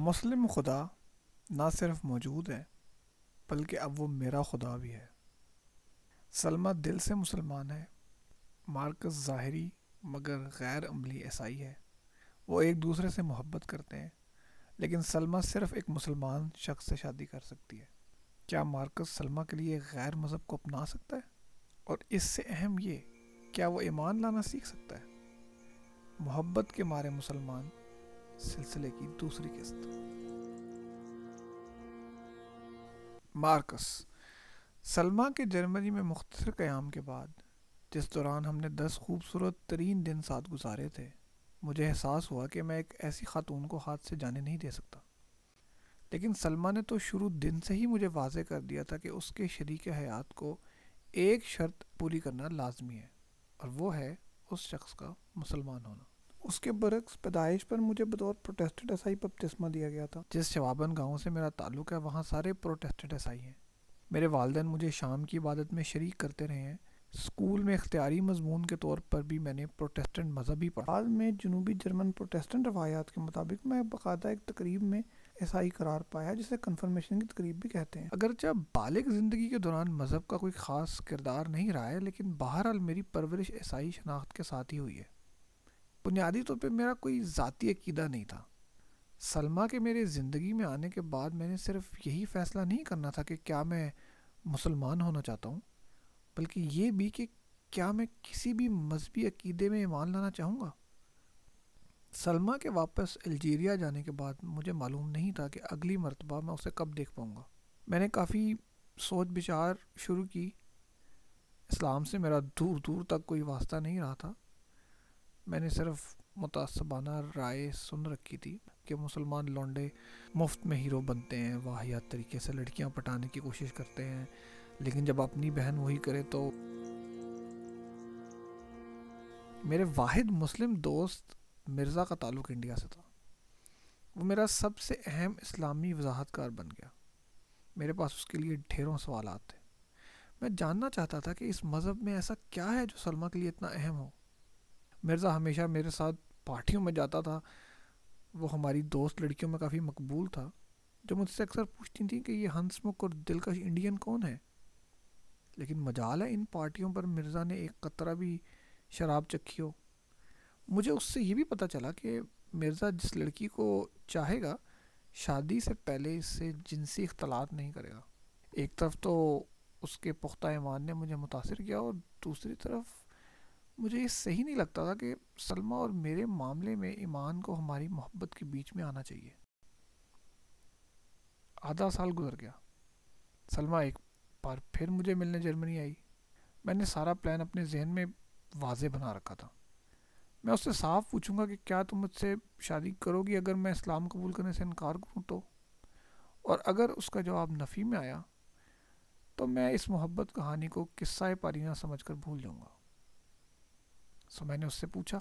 مسلم خدا نہ صرف موجود ہے، بلکہ اب وہ میرا خدا بھی ہے۔ سلمہ دل سے مسلمان ہے، مارکس ظاہری مگر غیر عملی عیسائی ہے۔ وہ ایک دوسرے سے محبت کرتے ہیں، لیکن سلمہ صرف ایک مسلمان شخص سے شادی کر سکتی ہے۔ کیا مارکس سلمہ کے لیے غیر مذہب کو اپنا سکتا ہے؟ اور اس سے اہم یہ، کیا وہ ایمان لانا سیکھ سکتا ہے؟ محبت کے مارے مسلمان سلسلے کی دوسری قسط۔ مارکس سلما کے جرمنی میں مختصر قیام کے بعد، جس دوران ہم نے دس خوبصورت ترین دن ساتھ گزارے تھے، مجھے احساس ہوا کہ میں ایک ایسی خاتون کو ہاتھ سے جانے نہیں دے سکتا۔ لیکن سلما نے تو شروع دن سے ہی مجھے واضح کر دیا تھا کہ اس کے شریک حیات کو ایک شرط پوری کرنا لازمی ہے، اور وہ ہے اس شخص کا مسلمان ہونا۔ اس کے برعکس پیدائش پر مجھے بطور پروٹیسٹڈ عیسائی بپتسمہ دیا گیا تھا۔ جس شوابن گاؤں سے میرا تعلق ہے، وہاں سارے پروٹیسٹڈ عیسائی ہیں۔ میرے والدین مجھے شام کی عبادت میں شریک کرتے رہے ہیں۔ اسکول میں اختیاری مضمون کے طور پر بھی میں نے پروٹیسٹنٹ مذہبی پڑھا۔ بعد میں جنوبی جرمن پروٹیسٹنٹ روایات کے مطابق میں باقاعدہ ایک تقریب میں عیسائی قرار پایا، جسے کنفرمیشن کی تقریب بھی کہتے ہیں۔ اگرچہ بالغ زندگی کے دوران مذہب کا کوئی خاص کردار نہیں رہا ہے، لیکن بہرحال میری پرورش عیسائی شناخت کے ساتھ ہی ہوئی ہے۔ بنیادی طور پہ میرا کوئی ذاتی عقیدہ نہیں تھا۔ سلما کے میرے زندگی میں آنے کے بعد میں نے صرف یہی فیصلہ نہیں کرنا تھا کہ کیا میں مسلمان ہونا چاہتا ہوں، بلکہ یہ بھی کہ کیا میں کسی بھی مذہبی عقیدے میں ایمان لانا چاہوں گا۔ سلما کے واپس الجیریا جانے کے بعد مجھے معلوم نہیں تھا کہ اگلی مرتبہ میں اسے کب دیکھ پاؤں گا۔ میں نے کافی سوچ بچار شروع کی۔ اسلام سے میرا دور دور تک کوئی واسطہ نہیں رہا تھا۔ میں نے صرف متعصبانہ رائے سن رکھی تھی کہ مسلمان لونڈے مفت میں ہیرو بنتے ہیں واحیات طریقے سے لڑکیاں پٹانے کی کوشش کرتے ہیں۔ لیکن جب اپنی بہن وہی کرے تو میرے واحد مسلم دوست مرزا کا تعلق انڈیا سے تھا۔ وہ میرا سب سے اہم اسلامی وضاحت کار بن گیا۔ میرے پاس اس کے لیے ڈھیروں سوالات تھے۔ میں جاننا چاہتا تھا کہ اس مذہب میں ایسا کیا ہے جو سلمہ کے لیے اتنا اہم ہو۔ مرزا ہمیشہ میرے ساتھ پارٹیوں میں جاتا تھا۔ وہ ہماری دوست لڑکیوں میں کافی مقبول تھا۔ جو مجھ سے اکثر پوچھتی تھیں کہ یہ ہنس مک اور دلکش انڈین کون ہے لیکن مجال ہے ان پارٹیوں پر مرزا نے ایک قطرہ بھی شراب چکھی ہو۔ مجھے اس سے یہ بھی پتہ چلا کہ مرزا جس لڑکی کو چاہے گا، شادی سے پہلے اس سے جنسی اختلاط نہیں کرے گا۔ ایک طرف تو اس کے پختہ ایمان نے مجھے متاثر کیا اور دوسری طرف مجھے یہ صحیح نہیں لگتا تھا کہ سلمہ اور میرے معاملے میں ایمان کو ہماری محبت کے بیچ میں آنا چاہیے۔ آدھا سال گزر گیا۔ سلمہ ایک بار پھر مجھے ملنے جرمنی آئی۔ میں نے سارا پلان اپنے ذہن میں واضح بنا رکھا تھا۔ میں اس سے صاف پوچھوں گا کہ کیا تم مجھ سے شادی کرو گی اگر میں اسلام قبول کرنے سے انکار کروں تو؟ اور اگر اس کا جواب نفی میں آیا تو میں اس محبت کہانی کو قصہ پارینہ سمجھ کر بھول جاؤں گا۔ سو میں نے اس سے پوچھا،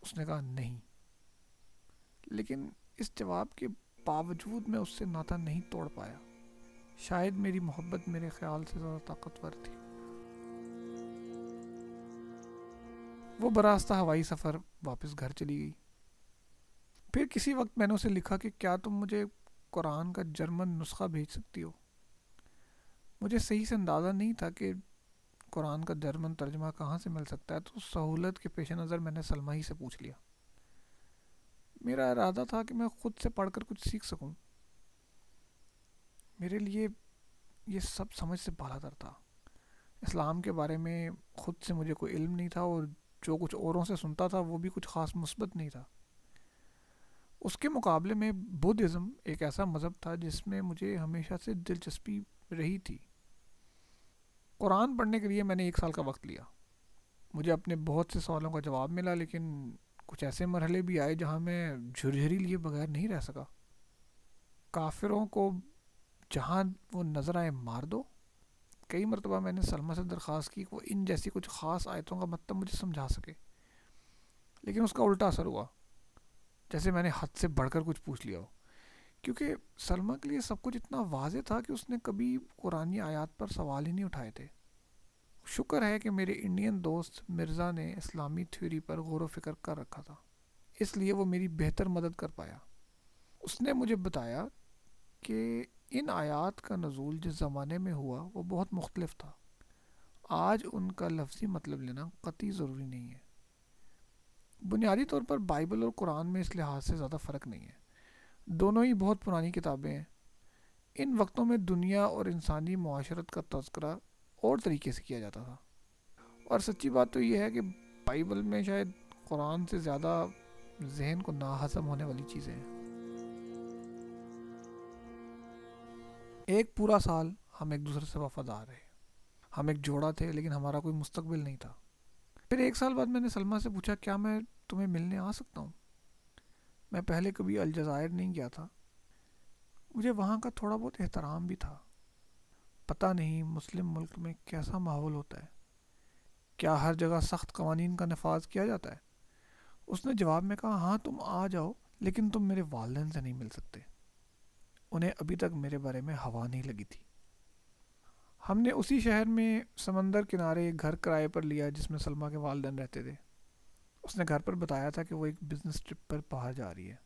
اس نے کہا، نہیں۔ لیکن اس جواب کے باوجود میں اس سے ناتا نہیں توڑ پایا۔ شاید میری محبت میرے خیال سے زیادہ طاقتور تھی۔ وہ براستہ ہوائی سفر واپس گھر چلی گئی۔ پھر کسی وقت میں نے اسے لکھا کہ کیا تم مجھے قرآن کا جرمن نسخہ بھیج سکتی ہو؟ مجھے صحیح سے اندازہ نہیں تھا کہ قرآن کا جرمن ترجمہ کہاں سے مل سکتا ہے؟ تو سہولت کے پیش نظر میں نے سلمہ ہی سے پوچھ لیا۔ میرا ارادہ تھا کہ میں خود سے پڑھ کر کچھ سیکھ سکوں۔ میرے لیے یہ سب سمجھ سے بالا تر تھا۔ اسلام کے بارے میں خود سے مجھے کوئی علم نہیں تھا اور جو کچھ اوروں سے سنتا تھا وہ بھی کچھ خاص مثبت نہیں تھا۔ اس کے مقابلے میں بدھ ازم ایک ایسا مذہب تھا جس میں مجھے ہمیشہ سے دلچسپی رہی تھی۔ قرآن پڑھنے کے لیے میں نے ایک سال کا وقت لیا۔ مجھے اپنے بہت سے سوالوں کا جواب ملا، لیکن کچھ ایسے مرحلے بھی آئے جہاں میں جھرجھری لیے بغیر نہیں رہ سکا۔ کافروں کو جہاں وہ نظر آئے مار دو، کئی مرتبہ میں نے سلمہ سے درخواست کی کہ وہ ان جیسی کچھ خاص آیتوں کا مطلب مجھے سمجھا سکے۔ لیکن اس کا الٹا اثر ہوا، جیسے میں نے حد سے بڑھ کر کچھ پوچھ لیا ہو۔ کیونکہ سلمہ کے لیے سب کچھ اتنا واضح تھا کہ اس نے کبھی قرآن آیات پر سوال ہی نہیں اٹھائے تھے۔ شکر ہے کہ میرے انڈین دوست مرزا نے اسلامی تھیوری پر غور و فکر کر رکھا تھا، اس لیے وہ میری بہتر مدد کر پایا۔ اس نے مجھے بتایا کہ ان آیات کا نزول جس زمانے میں ہوا وہ بہت مختلف تھا۔ آج ان کا لفظی مطلب لینا قطعی ضروری نہیں ہے۔ بنیادی طور پر بائبل اور قرآن میں اس لحاظ سے زیادہ فرق نہیں ہے۔ دونوں ہی بہت پرانی کتابیں ہیں۔ ان وقتوں میں دنیا اور انسانی معاشرت کا تذکرہ اور طریقے سے کیا جاتا تھا۔ اور سچی بات تو یہ ہے کہ بائبل میں شاید قرآن سے زیادہ ذہن کو ناہضم ہونے والی چیزیں ہیں۔ ایک پورا سال ہم ایک دوسرے سے وفادار رہے۔ ہم ایک جوڑا تھے لیکن ہمارا کوئی مستقبل نہیں تھا۔ پھر ایک سال بعد میں نے سلمہ سے پوچھا، کیا میں تمہیں ملنے آ سکتا ہوں؟ میں پہلے کبھی الجزائر نہیں گیا تھا۔ مجھے وہاں کا تھوڑا بہت احترام بھی تھا۔ پتہ نہیں مسلم ملک میں کیسا ماحول ہوتا ہے۔ کیا ہر جگہ سخت قوانین کا نفاذ کیا جاتا ہے؟ اس نے جواب میں کہا ہاں تم آ جاؤ، لیکن تم میرے والدین سے نہیں مل سکتے۔ انہیں ابھی تک میرے بارے میں ہوا نہیں لگی تھی۔ ہم نے اسی شہر میں سمندر کنارے ایک گھر کرائے پر لیا جس میں سلمہ کے والدین رہتے تھے۔ اس نے گھر پر بتایا تھا کہ وہ ایک بزنس ٹرپ پر باہر جا رہی ہے۔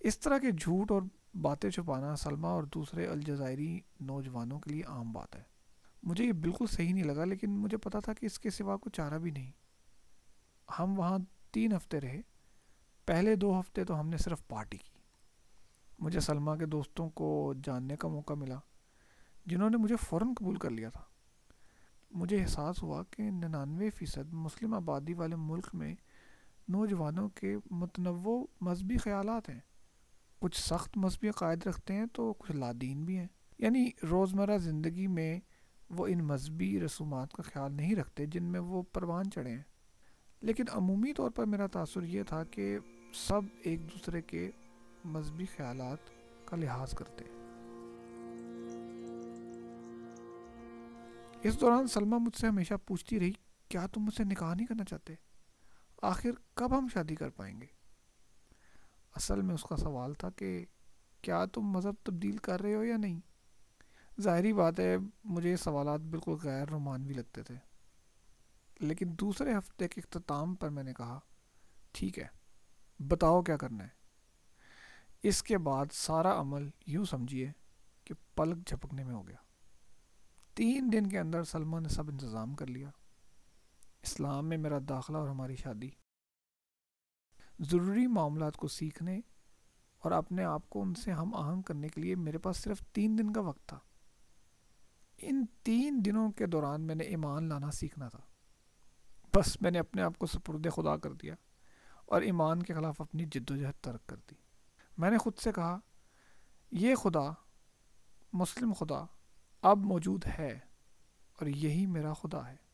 اس طرح کے جھوٹ اور باتیں چھپانا سلمہ اور دوسرے الجزائری نوجوانوں کے لیے عام بات ہے۔ مجھے یہ بالکل صحیح نہیں لگا، لیکن مجھے پتا تھا کہ اس کے سوا کو چارہ بھی نہیں۔ ہم وہاں تین ہفتے رہے۔ پہلے دو ہفتے تو ہم نے صرف پارٹی کی۔ مجھے سلمہ کے دوستوں کو جاننے کا موقع ملا، جنہوں نے مجھے فوراً قبول کر لیا تھا۔ مجھے احساس ہوا کہ ننانوے فیصد مسلم آبادی والے ملک میں نوجوانوں کے متنوع مذہبی خیالات ہیں۔ کچھ سخت مذہبی عقائد رکھتے ہیں تو کچھ لادین بھی ہیں۔ یعنی روزمرہ زندگی میں وہ ان مذہبی رسومات کا خیال نہیں رکھتے جن میں وہ پروان چڑھے ہیں۔ لیکن عمومی طور پر میرا تاثر یہ تھا کہ سب ایک دوسرے کے مذہبی خیالات کا لحاظ کرتے اس دوران سلمہ مجھ سے ہمیشہ پوچھتی رہی، کیا تم مجھ سے نکاح نہیں کرنا چاہتے؟ آخر کب ہم شادی کر پائیں گے؟ اصل میں اس کا سوال تھا کہ کیا تم مذہب تبدیل کر رہے ہو یا نہیں؟ ظاہری بات ہے، مجھے یہ سوالات بالکل غیر رومانوی لگتے تھے۔ لیکن دوسرے ہفتے کے اختتام پر میں نے کہا، ٹھیک ہے، بتاؤ کیا کرنا ہے؟ اس کے بعد سارا عمل یوں سمجھیے کہ پلک جھپکنے میں ہو گیا۔ تین دن کے اندر سلمہ نے سب انتظام کر لیا۔ اسلام میں میرا داخلہ اور ہماری شادی۔ ضروری معاملات کو سیکھنے اور اپنے آپ کو ان سے ہم آہنگ کرنے کے لیے میرے پاس صرف تین دن کا وقت تھا۔ ان تین دنوں کے دوران میں نے ایمان لانا سیکھنا تھا۔ بس میں نے اپنے آپ کو سپرد خدا کر دیا اور ایمان کے خلاف اپنی جد و جہد ترک کر دی۔ میں نے خود سے کہا، یہ خدا، مسلم خدا، اب موجود ہے اور یہی میرا خدا ہے۔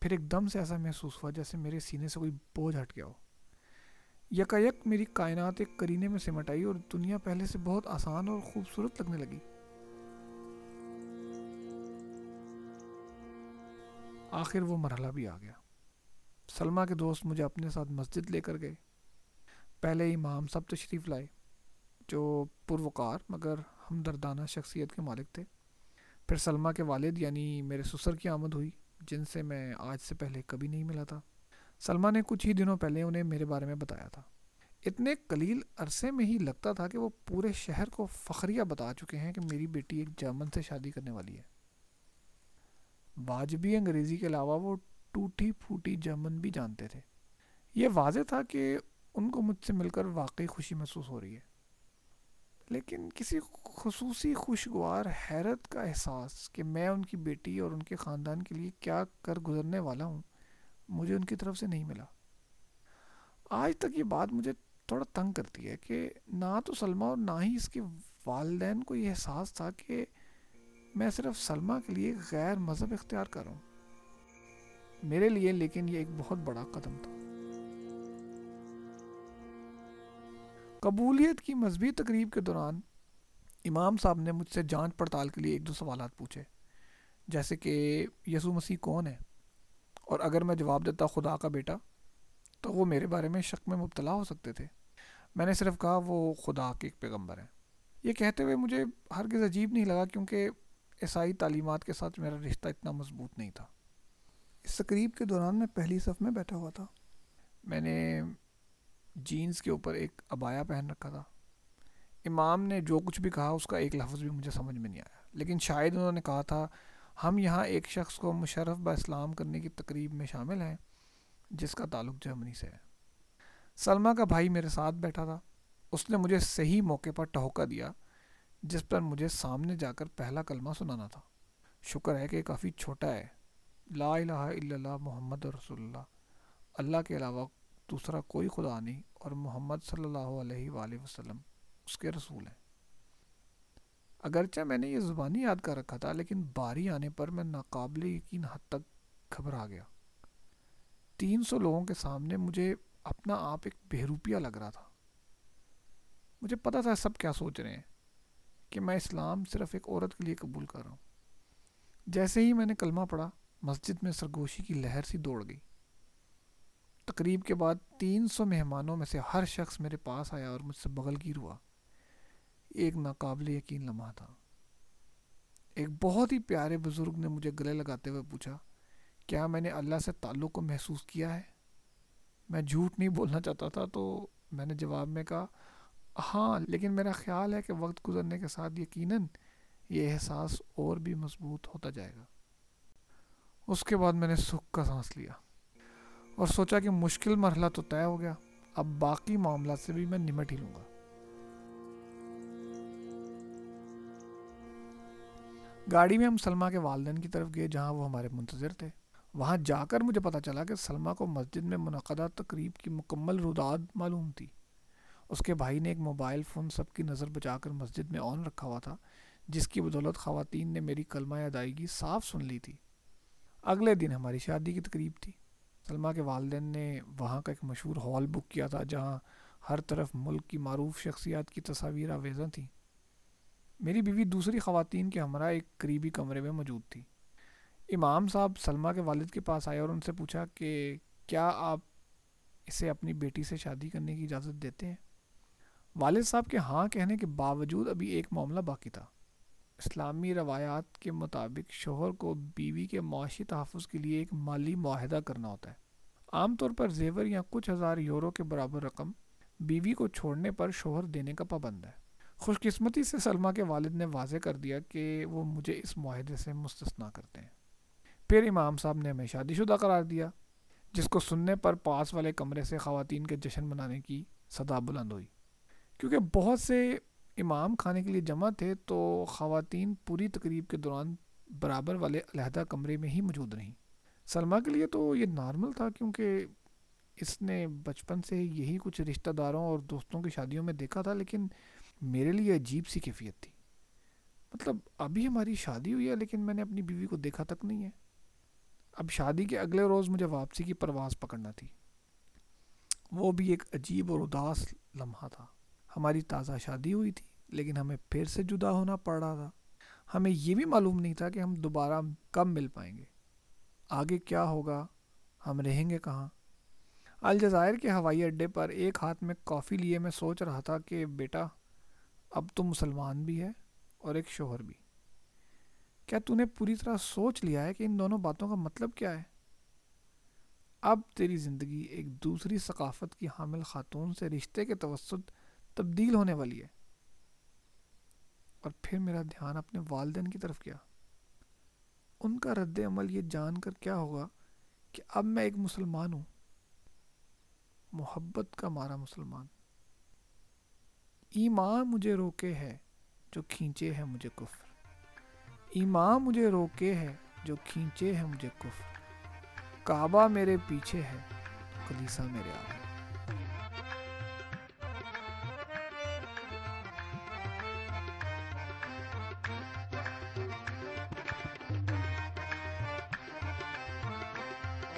پھر ایک دم سے ایسا محسوس ہوا جیسے میرے سینے سے کوئی بوجھ ہٹ گیا ہو۔ یکا یک میری کائنات ایک کرینے میں سمٹ آئی اور دنیا پہلے سے بہت آسان اور خوبصورت لگنے لگی۔ آخر وہ مرحلہ بھی آ گیا۔ سلمہ کے دوست مجھے اپنے ساتھ مسجد لے کر گئے۔ پہلے امام سب تشریف لائے، جو پروکار مگر ہمدردانہ شخصیت کے مالک تھے۔ پھر سلمہ کے والد یعنی میرے سسر کی آمد ہوئی۔ جن سے میں آج سے پہلے کبھی نہیں ملا تھا۔ سلمہ نے کچھ ہی دنوں پہلے انہیں میرے بارے میں بتایا تھا۔ اتنے قلیل عرصے میں ہی لگتا تھا کہ وہ پورے شہر کو فخریہ بتا چکے ہیں کہ میری بیٹی ایک جرمن سے شادی کرنے والی ہے۔ واجبی انگریزی کے علاوہ وہ ٹوٹی پھوٹی جرمن بھی جانتے تھے۔ یہ واضح تھا کہ ان کو مجھ سے مل کر واقعی خوشی محسوس ہو رہی ہے۔ لیکن کسی خصوصی خوشگوار حیرت کا احساس کہ میں ان کی بیٹی اور ان کے خاندان کے لیے کیا کر گزرنے والا ہوں، مجھے ان کی طرف سے نہیں ملا۔ آج تک یہ بات مجھے تھوڑا تنگ کرتی ہے کہ نہ تو سلمہ اور نہ ہی اس کے والدین کو یہ احساس تھا کہ میں صرف سلمہ کے لیے غیر مذہب اختیار کر رہا ہوں۔ میرے لیے، لیکن یہ ایک بہت بڑا قدم تھا۔ قبولیت کی مذہبی تقریب کے دوران امام صاحب نے مجھ سے جانچ پڑتال کے لیے ایک دو سوالات پوچھے، جیسے کہ یسوع مسیح کون ہے؟ اور اگر میں جواب دیتا خدا کا بیٹا، تو وہ میرے بارے میں شک میں مبتلا ہو سکتے تھے۔ میں نے صرف کہا، وہ خدا کے ایک پیغمبر ہیں۔ یہ کہتے ہوئے مجھے ہرگز عجیب نہیں لگا کیونکہ عیسائی تعلیمات کے ساتھ میرا رشتہ اتنا مضبوط نہیں تھا۔ اس تقریب کے دوران میں پہلی صف میں بیٹھا ہوا تھا۔ میں نے جینس کے اوپر ایک ابایا پہن رکھا تھا۔ امام نے جو کچھ بھی کہا، اس کا ایک لفظ بھی مجھے سمجھ میں نہیں آیا۔ لیکن شاید انہوں نے کہا تھا، ہم یہاں ایک شخص کو مشرف با اسلام کرنے کی تقریب میں شامل ہیں، جس کا تعلق جرمنی سے ہے۔ سلمہ کا بھائی میرے ساتھ بیٹھا تھا۔ اس نے مجھے صحیح موقع پر ٹہوکا دیا، جس پر مجھے سامنے جا کر پہلا کلمہ سنانا تھا۔ شکر ہے کہ کافی چھوٹا ہے۔ لا الہ الا اللہ محمد رسول اللہ۔ اللہ کے علاوہ دوسرا کوئی خدا نہیں۔ اور محمد صلی اللہ علیہ وآلہ وسلم اس کے رسول ہیں۔ اگرچہ میں نے یہ زبانی یاد کر رکھا تھا، لیکن باری آنے پر میں ناقابل یقین حد تک گھبرا گیا۔ تین سو لوگوں کے سامنے مجھے اپنا آپ ایک بہروپیہ لگ رہا تھا۔ مجھے پتا تھا سب کیا سوچ رہے ہیں، کہ میں اسلام صرف ایک عورت کے لیے قبول کر رہا ہوں۔ جیسے ہی میں نے کلمہ پڑھا، مسجد میں سرگوشی کی لہر سی دوڑ گئی۔ تقریب کے بعد تین سو مہمانوں میں سے ہر شخص میرے پاس آیا اور مجھ سے بغل گیر ہوا۔ ایک ناقابل یقین لمحہ تھا۔ ایک بہت ہی پیارے بزرگ نے مجھے گلے لگاتے ہوئے پوچھا، کیا میں نے اللہ سے تعلق کو محسوس کیا ہے؟ میں جھوٹ نہیں بولنا چاہتا تھا تو میں نے جواب میں کہا ہاں لیکن میرا خیال ہے کہ وقت گزرنے کے ساتھ یقیناً یہ احساس اور بھی مضبوط ہوتا جائے گا۔ اس کے بعد میں نے سکھ کا سانس لیا۔ اور سوچا کہ مشکل مرحلہ تو طے ہو گیا۔ اب باقی معاملات سے بھی میں نمٹ ہی لوں گا۔ گاڑی میں ہم سلما کے والدین کی طرف گئے جہاں وہ ہمارے منتظر تھے۔ وہاں جا کر مجھے پتا چلا کہ سلما کو مسجد میں منعقدہ تقریب کی مکمل روداد معلوم تھی۔ اس کے بھائی نے ایک موبائل فون سب کی نظر بچا کر مسجد میں آن رکھا ہوا تھا، جس کی بدولت خواتین نے میری کلمہ ادائیگی صاف سن لی تھی۔ اگلے دن ہماری شادی کی تقریب تھی۔ سلما کے والدین نے وہاں کا ایک مشہور ہال بک کیا تھا جہاں ہر طرف ملک کی معروف شخصیات کی تصاویر آویزاں تھیں۔ میری بیوی دوسری خواتین کے ہمراہ ایک قریبی کمرے میں موجود تھی۔ امام صاحب سلما کے والد کے پاس آئے اور ان سے پوچھا کہ کیا آپ اسے اپنی بیٹی سے شادی کرنے کی اجازت دیتے ہیں؟ والد صاحب کے ہاں کہنے کے باوجود ابھی ایک معاملہ باقی تھا۔ اسلامی روایات کے مطابق شوہر کو بیوی کے معاشی تحفظ کے لیے ایک مالی معاہدہ کرنا ہوتا ہے۔ عام طور پر زیور یا کچھ ہزار یورو کے برابر رقم بیوی کو چھوڑنے پر شوہر دینے کا پابند ہے۔ خوش قسمتی سے سلمہ کے والد نے واضح کر دیا کہ وہ مجھے اس معاہدے سے مستثنا کرتے ہیں۔ پھر امام صاحب نے ہمیں شادی شدہ قرار دیا، جس کو سننے پر پاس والے کمرے سے خواتین کے جشن منانے کی صدا بلند ہوئی۔ کیونکہ بہت سے امام کھانے کے لیے جمع تھے تو خواتین پوری تقریب کے دوران برابر والے علیحدہ کمرے میں ہی موجود رہیں۔ سلمہ کے لیے تو یہ نارمل تھا کیونکہ اس نے بچپن سے یہی کچھ رشتہ داروں اور دوستوں کی شادیوں میں دیکھا تھا، لیکن میرے لیے عجیب سی کیفیت تھی۔ مطلب ابھی ہماری شادی ہوئی ہے، لیکن میں نے اپنی بیوی کو دیکھا تک نہیں ہے۔ اب شادی کے اگلے روز مجھے واپسی کی پرواز پکڑنا تھی۔ وہ بھی ایک عجیب اور اداس لمحہ تھا۔ ہماری تازہ شادی ہوئی تھی، لیکن ہمیں پھر سے جدا ہونا پڑ رہا تھا۔ ہمیں یہ بھی معلوم نہیں تھا کہ ہم دوبارہ کب مل پائیں گے۔ آگے کیا ہوگا؟ ہم رہیں گے کہاں؟ الجزائر کے ہوائی اڈے پر ایک ہاتھ میں کافی لیے میں سوچ رہا تھا کہ بیٹا، اب تو مسلمان بھی ہے اور ایک شوہر بھی۔ کیا تو نے پوری طرح سوچ لیا ہے کہ ان دونوں باتوں کا مطلب کیا ہے؟ اب تیری زندگی ایک دوسری ثقافت کی حامل خاتون سے رشتے کے توسط تبدیل ہونے والی ہے۔ اور پھر میرا دھیان اپنے والدین کی طرف کیا ان کا رد عمل یہ جان کر کیا ہوگا کہ اب میں ایک مسلمان ہوں۔ محبت کا مارا مسلمان۔ ایمان مجھے روکے ہے جو کھینچے ہے مجھے کفر۔ ایمان مجھے روکے ہے جو کھینچے ہے مجھے کفر۔ کعبہ میرے پیچھے ہے کلیسا میرے آگے۔